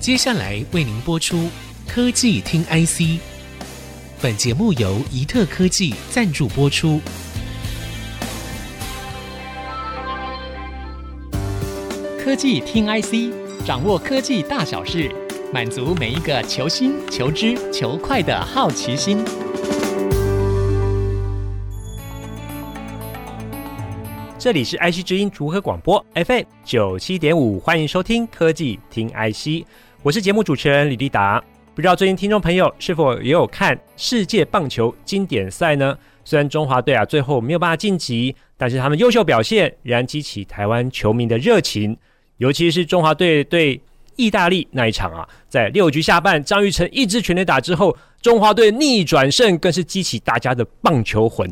接下来为您播出科技听 IC，本节目由宜特科技赞助播出。科技听 IC，掌握科技大小事，满足每一个求新、求知、求快的好奇心。这里是 IC 之音竹科广播 FM 九七点五，欢迎收听科技听 IC。我是节目主持人李立达，不知道最近听众朋友是否也有看世界棒球经典赛呢？虽然中华队啊最后没有办法晋级，但是他们优秀表现仍然激起台湾球迷的热情。尤其是中华队对意大利那一场啊，在六局下半张玉成一支全垒打之后，中华队逆转胜，更是激起大家的棒球魂。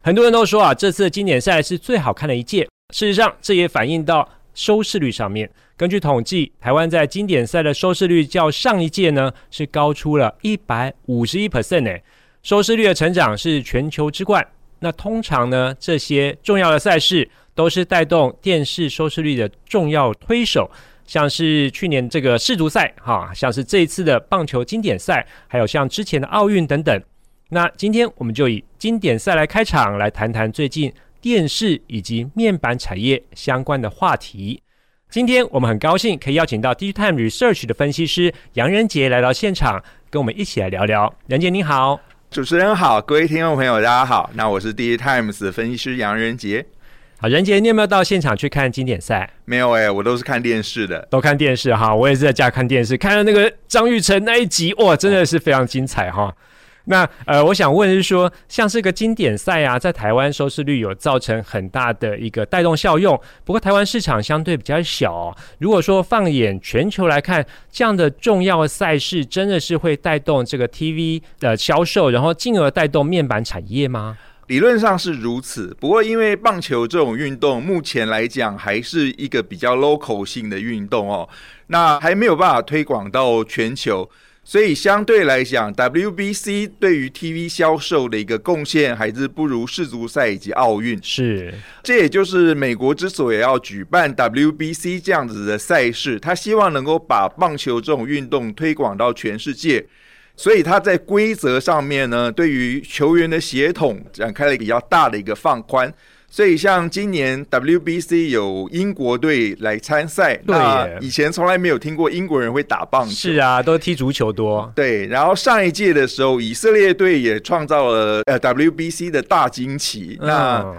很多人都说啊，这次的经典赛是最好看的一届。事实上，这也反映到收视率上面。根据统计，台湾在经典赛的收视率较上一届呢是高出了一百五十一 percent 诶，收视率的成长是全球之冠。那通常呢，这些重要的赛事都是带动电视收视率的重要推手，像是去年这个世足赛哈，像是这一次的棒球经典赛，还有像之前的奥运等等。那今天我们就以经典赛来开场，来谈谈最近电视以及面板产业相关的话题。今天我们很高兴可以邀请到 DigiTime Research 的分析师杨仁杰来到现场，跟我们一起来聊聊。仁杰你好，主持人好，各位听众朋友大家好。那我是 DigiTimes 的分析师杨仁杰。好，仁杰，你有没有到现场去看经典赛？没有哎、欸，我都是看电视的，都看电视哈。我也是在家看电视，看了那个张玉成那一集，哇，真的是非常精彩哈。那呃，我想问是说，像这个经典赛啊，在台湾收视率有造成很大的一个带动效用。不过台湾市场相对比较小。如果说放眼全球来看，这样的重要的赛事，真的是会带动这个 TV 的销售，然后进而带动面板产业吗？理论上是如此。不过因为棒球这种运动，目前来讲还是一个比较 local 性的运动哦，那还没有办法推广到全球。所以相对来讲，WBC 对于 TV 销售的一个贡献还是不如世足赛以及奥运。是，这也就是美国之所以要举办 WBC 这样子的赛事，他希望能够把棒球这种运动推广到全世界。所以他在规则上面呢，对于球员的协同展开了比较大的一个放宽。所以，像今年 WBC 有英国队来参赛，那以前从来没有听过英国人会打棒球。是啊，都踢足球多。对，然后上一届的时候，以色列队也创造了呃 WBC 的大惊奇。嗯。那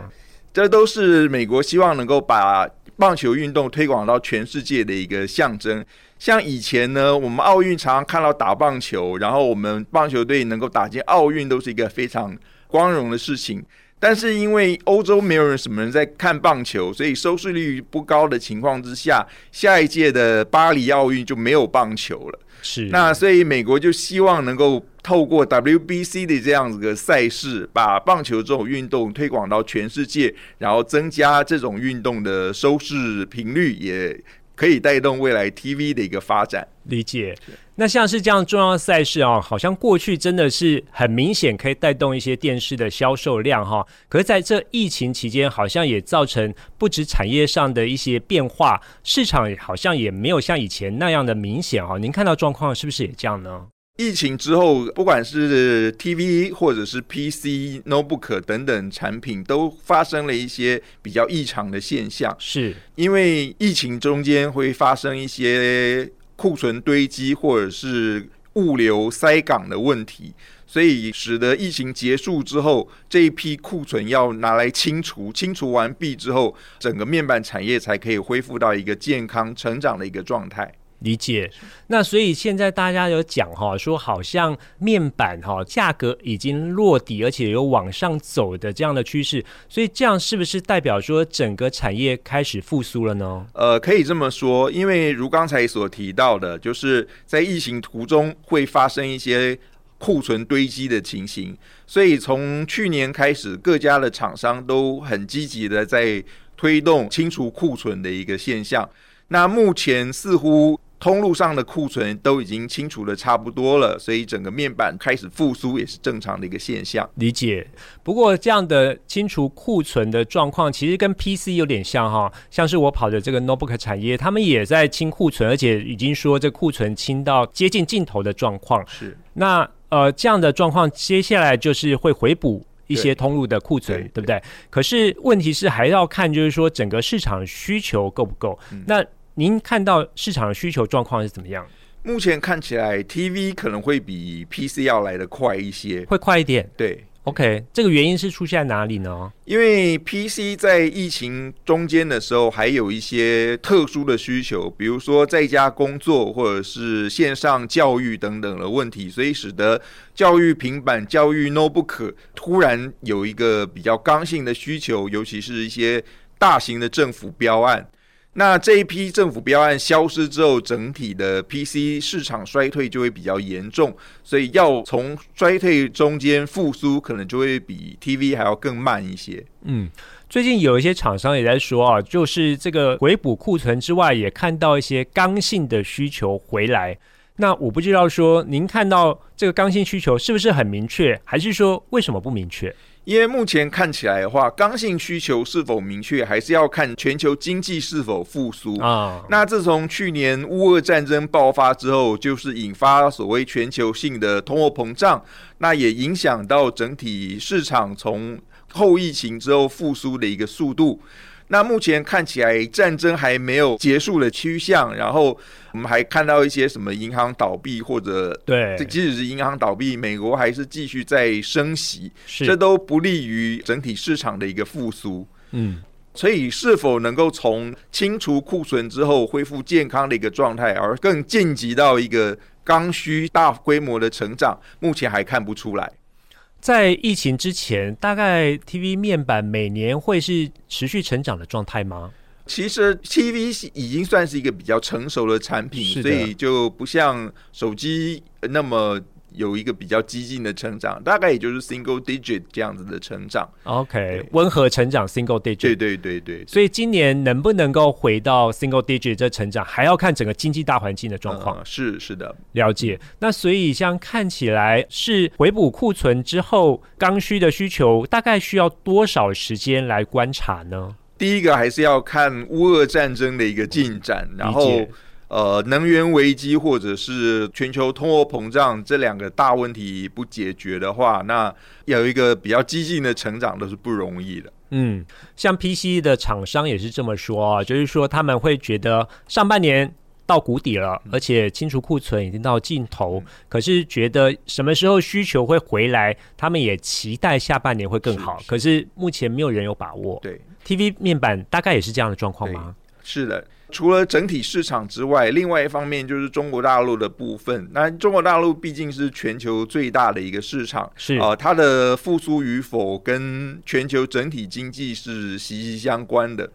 这都是美国希望能够把棒球运动推广到全世界的一个象征。像以前呢，我们奥运常常看到打棒球，然后我们棒球队能够打进奥运，都是一个非常光荣的事情。但是因为欧洲没有人什么人在看棒球，所以收视率不高的情况之下，下一届的巴黎奥运就没有棒球了。是，那所以美国就希望能够透过 WBC 的这样子的赛事，把棒球这种运动推广到全世界，然后增加这种运动的收视频率，也可以带动未来 TV 的一个发展。理解。那像是这样重要的赛事啊，好像过去真的是很明显可以带动一些电视的销售量哈。可是在这疫情期间，好像也造成不止产业上的一些变化，市场好像也没有像以前那样的明显哈。您看到状况是不是也这样呢？疫情之后，不管是 TV 或者是 PC、Notebook 等等产品，都发生了一些比较异常的现象。是因为疫情中间会发生一些。库存堆积或者是物流塞港的问题，所以使得疫情结束之后，这一批库存要拿来清除，清除完毕之后，整个面板产业才可以恢复到一个健康成长的一个状态。理解，那所以现在大家有讲哈，说好像面板哈价格已经落底，而且有往上走的这样的趋势，所以这样是不是代表说整个产业开始复苏了呢？呃，可以这么说，因为如刚才所提到的，就是在疫情途中会发生一些库存堆积的情形，所以从去年开始，各家的厂商都很积极的在推动清除库存的一个现象。那目前似乎通路上的库存都已经清除的差不多了，所以整个面板开始复苏也是正常的一个现象。理解。不过这样的清除库存的状况，其实跟 PC 有点像哈，像是我跑的这个 notebook 产业，他们也在清库存，而且已经说这库存清到接近尽头的状况。是。那呃这样的状况，接下来就是会回补一些通路的库存，对，对不对？可是问题是还要看，就是说整个市场需求够不够？嗯、那您看到市场的需求状况是怎么样？目前看起来，TV 可能会比 PC 要来得快一些，会快一点。对，OK，这个原因是出现在哪里呢？因为 PC 在疫情中间的时候，还有一些特殊的需求，比如说在家工作或者是线上教育等等的问题，所以使得教育平板、教育 Notebook 突然有一个比较刚性的需求，尤其是一些大型的政府标案。那这一批政府标案消失之后，整体的 PC 市场衰退就会比较严重，所以要从衰退中间复苏，可能就会比 TV 还要更慢一些。嗯，最近有一些厂商也在说啊，就是这个回补库存之外，也看到一些刚性的需求回来。那我不知道说，您看到这个刚性需求是不是很明确，还是说为什么不明确？因为目前看起来的话，刚性需求是否明确，还是要看全球经济是否复苏啊。那自从去年乌俄战争爆发之后，就是引发所谓全球性的通货膨胀，那也影响到整体市场从后疫情之后复苏的一个速度。那目前看起来战争还没有结束的趋向，然后我们还看到一些什么银行倒闭，或者对，即使是银行倒闭，美国还是继续在升息，这都不利于整体市场的一个复苏。嗯，所以是否能够从清除库存之后恢复健康的一个状态，而更晋级到一个刚需大规模的成长，目前还看不出来。在疫情之前，大概 TV 面板每年会是持续成长的状态吗？其实 TV 已经算是一个比较成熟的产品，所以就不像手机那么。有一个比较激进的成长，大概也就是 single digit 这样子的成长。OK，温和成长 single digit。对对对对。所以今年能不能够回到 single digit 这成长，还要看整个经济大环境的状况。嗯，是是的，了解。那所以像看起来是回补库存之后，刚需的需求大概需要多少时间来观察呢？第一个还是要看乌俄战争的一个进展，然后。呃，能源危机或者是全球通货膨胀这两个大问题不解决的话，那有一个比较激进的成长都是不容易的。嗯，像 PC 的厂商也是这么说啊，就是说他们会觉得上半年到谷底了，而且清除库存已经到尽头，可是觉得什么时候需求会回来，他们也期待下半年会更好，是是，可是目前没有人有把握。对，TV 面板大概也是这样的状况吗？是的。除了整体市场之外，另外一方面就是中国大陆的部分。那中国大陆毕竟是全球最大的一个市场，是啊，呃，它的复苏与否跟全球整体经济是息息相关的。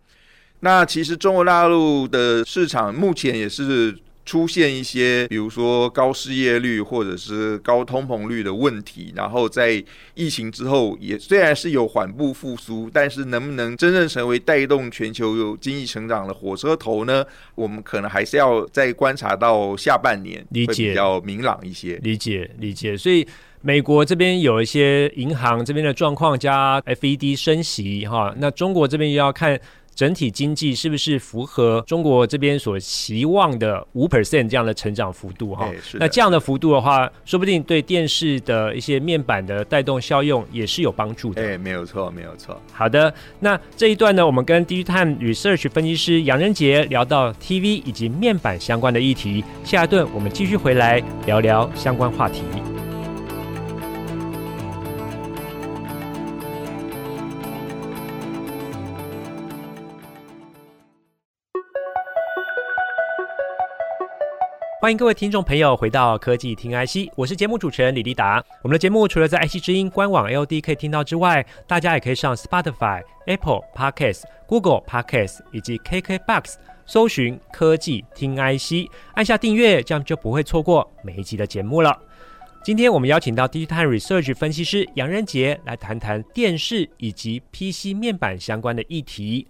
那其实中国大陆的市场目前也是。出现一些，比如说高失业率或者是高通膨率的问题，然后在疫情之后，也虽然是有缓步复苏，但是能不能真正成为带动全球有经济成长的火车头呢？我们可能还是要再观察到下半年，会比较明朗一些。理解，理解。所以美国这边有一些银行这边的状况加 FED 升息哈，那中国这边又要看。整体经济是不是符合中国这边所期望的五 percent 这样的成长幅度哈？那这样的幅度的话，说不定对电视的一些面板的带动效用也是有帮助的。哎，没有错，没有错。好的，那这一段呢，我们跟 DigiTime Research 分析师杨仁杰聊到 TV 以及面板相关的议题，下一段我们继续回来聊聊相关话题。欢迎各位听众朋友回到科技听 IC，我是节目主持人李立达。我们的节目除了在 IC 之音官网 L D 可以听到之外，大家也可以上 Spotify、Apple Podcasts、Google Podcasts 以及 KKBox 搜寻科技听 IC，按下订阅，这样就不会错过每一集的节目了。今天我们邀请到 DigiTime Research 分析师杨仁杰来谈谈电视以及 PC 面板相关的议题。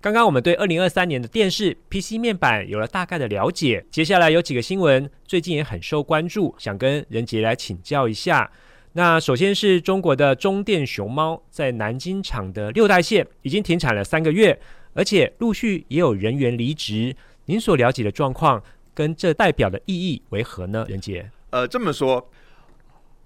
刚刚我们对二零二三年的电视 PC 面板有了大概的了解，接下来有几个新闻最近也很受关注，想跟任杰来请教一下。那首先是中国的中电熊猫在南京厂的六代线已经停产了三个月，而且陆续也有人员离职。您所了解的状况跟这代表的意义为何呢？任杰，呃，这么说，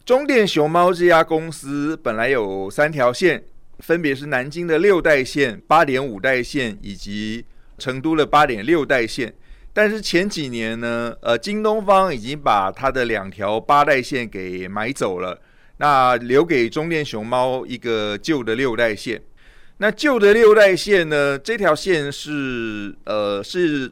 中电熊猫这家公司本来有三条线，分别是南京的六代线、八点五代线以及成都的八点六代线。但是前几年呢，呃，京东方已经把它的两条八代线给买走了。那留给中电熊猫一个旧的六代线，那旧的六代线呢？这条线是呃是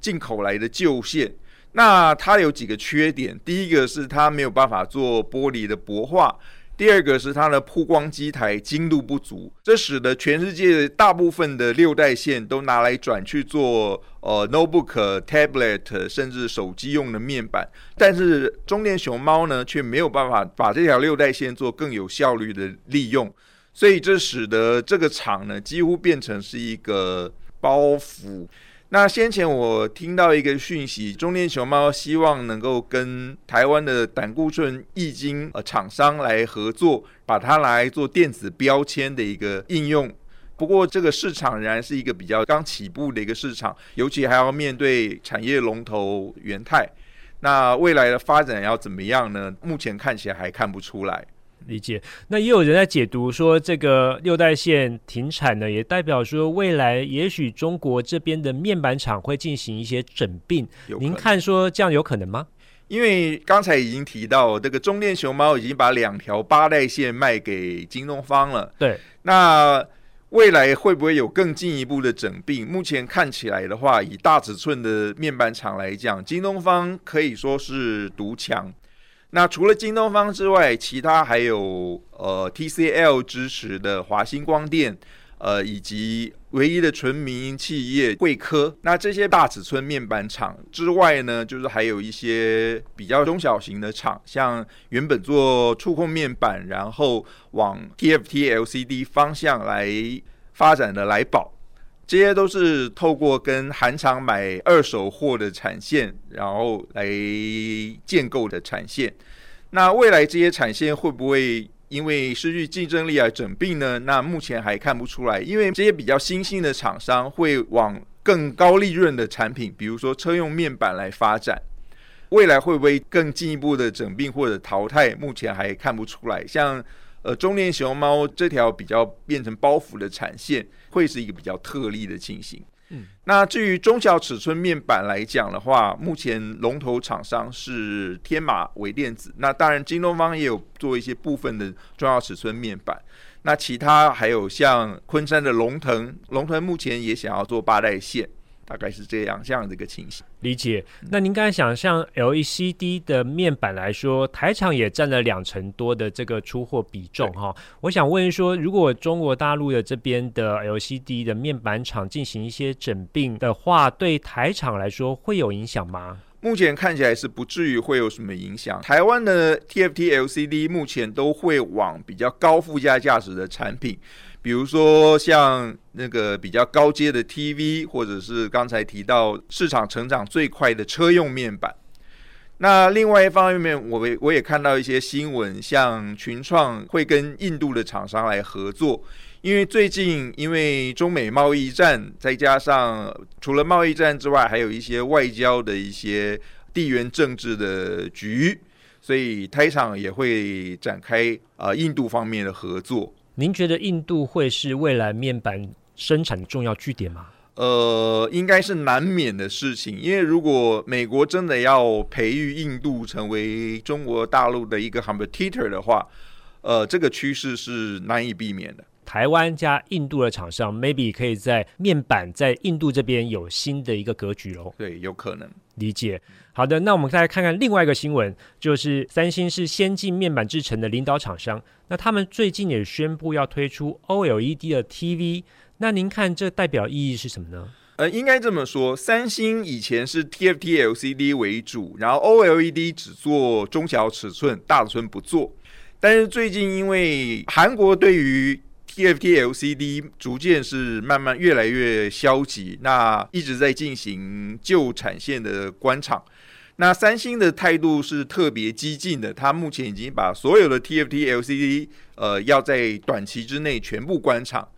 进口来的旧线，那它有几个缺点。第一个是它没有办法做玻璃的薄化，第二个是它的曝光机台精度不足，这使得全世界大部分的六代线都拿来转去做。呃，notebook、tablet 甚至手机用的面板，但是中电熊猫呢，却没有办法把这条六代线做更有效率的利用，所以这使得这个厂呢，几乎变成是一个包袱。那先前我听到一个讯息，中电熊猫希望能够跟台湾的胆固醇液晶呃厂商来合作，把它来做电子标签的一个应用。不过，这个市场仍然是一个比较刚起步的一个市场，尤其还要面对产业龙头元泰。那未来的发展要怎么样呢？目前看起来还看不出来。理解。那也有人在解读说，这个六代线停产呢，也代表说未来也许中国这边的面板厂会进行一些整并。您看说这样有可能吗？因为刚才已经提到，这个中电熊猫已经把两条八代线卖给京东方了。对，那。未来会不会有更进一步的整并？目前看起来的话，以大尺寸的面板厂来讲，京东方可以说是独强。那除了京东方之外，其他还有呃 TCL 支持的华星光电。呃，以及唯一的纯民营企业慧科，那这些大尺寸面板厂之外呢，就是还有一些比较中小型的厂，像原本做触控面板，然后往 TFT LCD 方向来发展的来宝，这些都是透过跟韩厂买二手货的产线，然后来建构的产线。那未来这些产线会不会？因为失去竞争力而整并呢，那目前还看不出来。因为这些比较新兴的厂商会往更高利润的产品，比如说车用面板来发展。未来会不会更进一步的整并或者淘汰？目前还看不出来。像呃中年熊猫这条比较变成包袱的产线，会是一个比较特例的情形。嗯，那至于中小尺寸面板来讲的话，目前龙头厂商是天马微电子。那当然，京东方也有做一些部分的中小尺寸面板。那其他还有像昆山的龙腾，龙腾目前也想要做八代线。大概是这样，这样的一个情形。理解。那您刚才想，像 LCD 的面板来说，台厂也占了两成多的这个出货比重哈。我想问说，如果中国大陆的这边的 LCD 的面板厂进行一些整并的话，对台厂来说会有影响吗？目前看起来是不至于会有什么影响。台湾的 TFT LCD 目前都会往比较高附加价值的产品。比如说像那个比较高阶的 TV，或者是刚才提到市场成长最快的车用面板。那另外一方面，我我也看到一些新闻，像群创会跟印度的厂商来合作，因为最近因为中美贸易战，再加上除了贸易战之外，还有一些外交的一些地缘政治的局，所以台厂也会展开啊、印度方面的合作。您觉得印度会是未来面板生产的重要据点吗？呃，应该是难免的事情，因为如果美国真的要培育印度成为中国大陆的一个 competitor 的话，呃，这个趋势是难以避免的。台湾加印度的厂商，maybe 可以在面板在印度这边有新的一个格局喽。对，有可能。理解。好的，那我们再来看看另外一个新闻，就是三星是先进面板制成的领导厂商，那他们最近也宣布要推出 OLED 的 TV，那您看这代表意义是什么呢？呃，应该这么说，三星以前是 TFT LCD 为主，然后 OLED 只做中小尺寸，大尺寸不做。但是最近因为韩国对于 TFT LCD 逐渐是慢慢越来越消极，那一直在进行旧产线的关厂。那三星的态度是特别激进的，它目前已经把所有的 TFT LCD 呃要在短期之内全部关厂。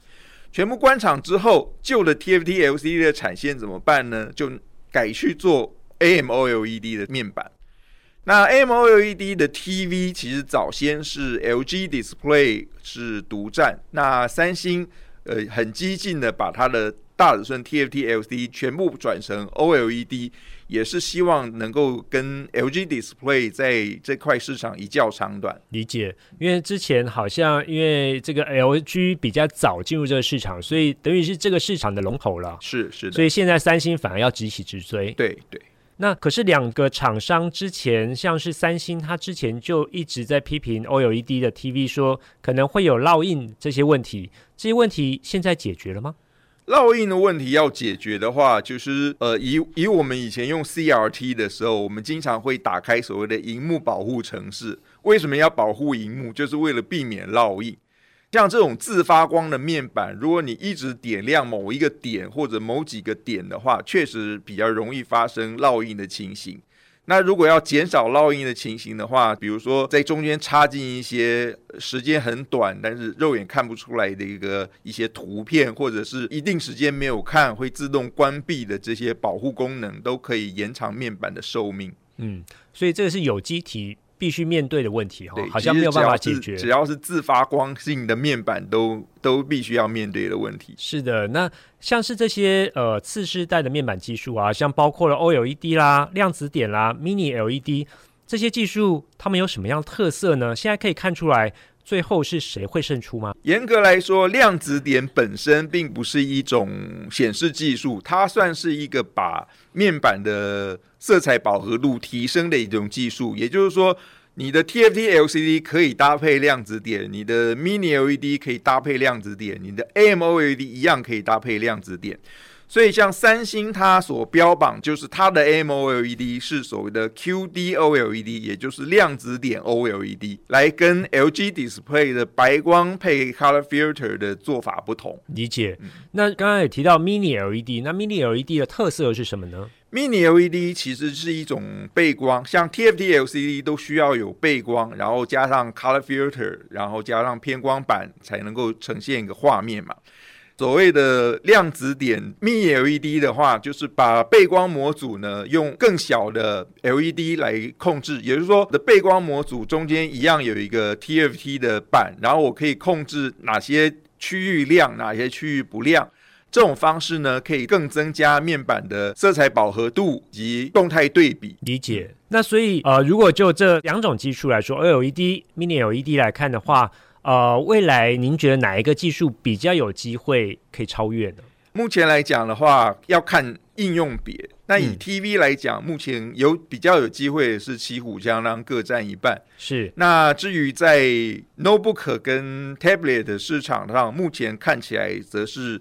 全部关厂之后，旧的 TFT LCD 的产线怎么办呢？就改去做 AMOLED 的面板。那 AMOLED 的 TV 其实早先是 LG Display 是独占，那三星呃很激进的把它的大尺寸 TFT LCD 全部转成 OLED。也是希望能够跟 LG Display 在这块市场一较长短。理解，因为之前好像因为这个 LG 比较早进入这个市场，所以等于是这个市场的龙头了。是是的，所以现在三星反而要急起直追。对对。那可是两个厂商之前，像是三星，它之前就一直在批评 OLED 的 TV，说可能会有烙印这些问题。这些问题现在解决了吗？烙印的问题要解决的话，就是呃，以以我们以前用 CRT 的时候，我们经常会打开所谓的荧幕保护程式。为什么要保护荧幕？就是为了避免烙印。像这种自发光的面板，如果你一直点亮某一个点或者某几个点的话，确实比较容易发生烙印的情形。那如果要减少烙印的情形的话，比如说在中间插进一些时间很短，但是肉眼看不出来的一个一些图片，或者是一定时间没有看会自动关闭的这些保护功能，都可以延长面板的寿命。嗯，所以这个是有机体。必须面对的问题哈，好像没有办法解决。只要是自发光性的面板都，都都必须要面对的问题。是的，那像是这些呃次世代的面板技术啊，像包括了 OLED 啦、量子点啦、Mini LED 这些技术，它们有什么样的特色呢？现在可以看出来，最后是谁会胜出吗？严格来说，量子点本身并不是一种显示技术，它算是一个把面板的色彩饱和度提升的一种技术，也就是说，你的 TFT LCD 可以搭配量子点，你的 Mini LED 可以搭配量子点，你的 AMOLED 一样可以搭配量子点。所以，像三星它所标榜，就是它的 AMOLED 是所谓的 QD OLED，也就是量子点 OLED，来跟 LG Display 的白光配 Color Filter 的做法不同。理解。嗯、那刚刚也提到 Mini LED，那 Mini LED 的特色是什么呢？Mini LED 其实是一种背光，像 TFT LCD 都需要有背光，然后加上 Color Filter，然后加上偏光板，才能够呈现一个画面嘛。所谓的量子点 Mini LED 的话，就是把背光模组呢用更小的 LED 来控制，也就是说，的背光模组中间一样有一个 TFT 的板，然后我可以控制哪些区域亮，哪些区域不亮。这种方式呢，可以更增加面板的色彩饱和度及动态对比。理解。那所以呃，如果就这两种技术来说，LED、Mini LED 来看的话。呃，未来您觉得哪一个技术比较有机会可以超越呢？目前来讲的话，要看应用别。那以 TV 来讲，嗯、目前有比较有机会是骑虎相当，各占一半。是。那至于在 Notebook 跟 Tablet 的市场上，目前看起来则是。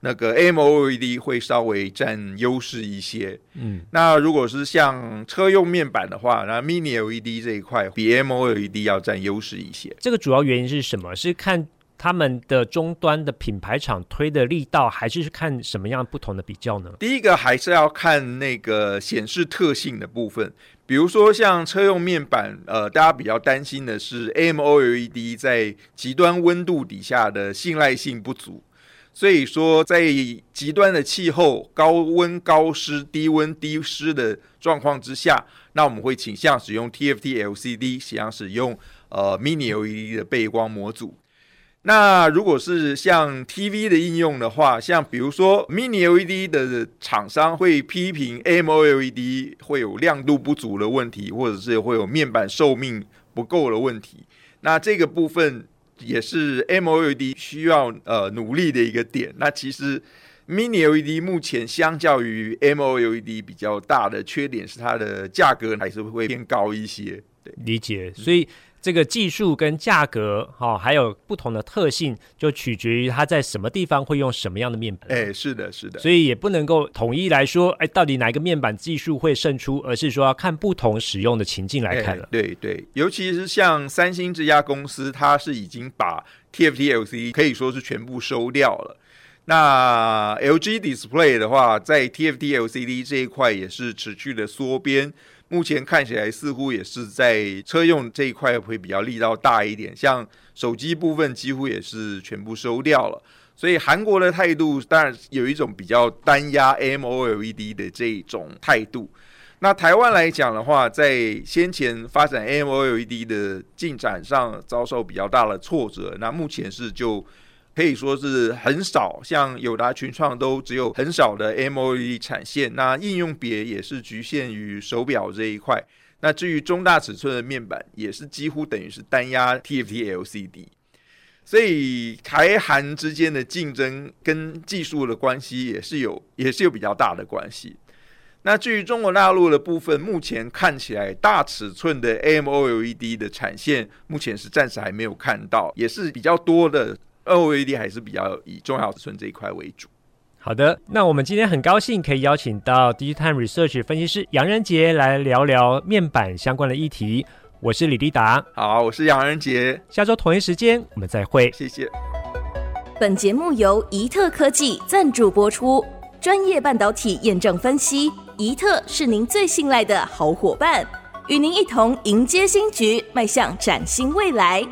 那个 AMOLED 会稍微占优势一些，嗯，那如果是像车用面板的话，那 Mini LED 这一块比 AMOLED 要占优势一些。这个主要原因是什么？是看他们的终端的品牌厂推的力道，还是看什么样不同的比较呢？第一个还是要看那个显示特性的部分，比如说像车用面板，呃，大家比较担心的是 AMOLED 在极端温度底下的信赖性不足。所以说，在极端的气候、高温高湿、低温低湿的状况之下，那我们会倾向使用 TFT LCD，倾向使用呃 Mini LED 的背光模组。那如果是像 TV 的应用的话，像比如说 Mini LED 的厂商会批评 AMOLED 会有亮度不足的问题，或者是会有面板寿命不够的问题。那这个部分。也是 M O E D 需要呃努力的一个点。那其实 Mini LED 目前相较于 M O L E D 比较大的缺点是它的价格还是会偏高一些。对，理解。所以。这个技术跟价格，哈、哦，还有不同的特性，就取决于它在什么地方会用什么样的面板。哎，是的，是的。所以也不能够统一来说，哎，到底哪一个面板技术会胜出，而是说要看不同使用的情境来看了。对对，尤其是像三星这家公司，它是已经把 TFT LCD 可以说是全部收掉了。那 LG Display 的话，在 TFT LCD 这一块也是持续的缩编，目前看起来似乎也是在车用这一块会比较力道大一点，像手机部分几乎也是全部收掉了。所以韩国的态度当然有一种比较单压 AMOLED 的这种态度。那台湾来讲的话，在先前发展 AMOLED 的进展上遭受比较大的挫折，那目前是就。可以说是很少，像友达、群创都只有很少的 M O E 产线。那应用别也是局限于手表这一块。那至于中大尺寸的面板，也是几乎等于是单压 TFT LCD。所以台韩之间的竞争跟技术的关系也是有，也是有比较大的关系。那至于中国大陆的部分，目前看起来大尺寸的 AMOLED 的产线，目前是暂时还没有看到，也是比较多的。OLED 还是比较以重要尺寸这一块为主。好的，那我们今天很高兴可以邀请到 DigiTime Research 分析师杨仁杰来聊聊面板相关的议题。我是李立达，好，我是杨仁杰。下周同一时间我们再会，谢谢。本节目由宜特科技赞助播出，专业半导体验证分析，宜特是您最信赖的好伙伴，与您一同迎接新局，迈向崭新未来。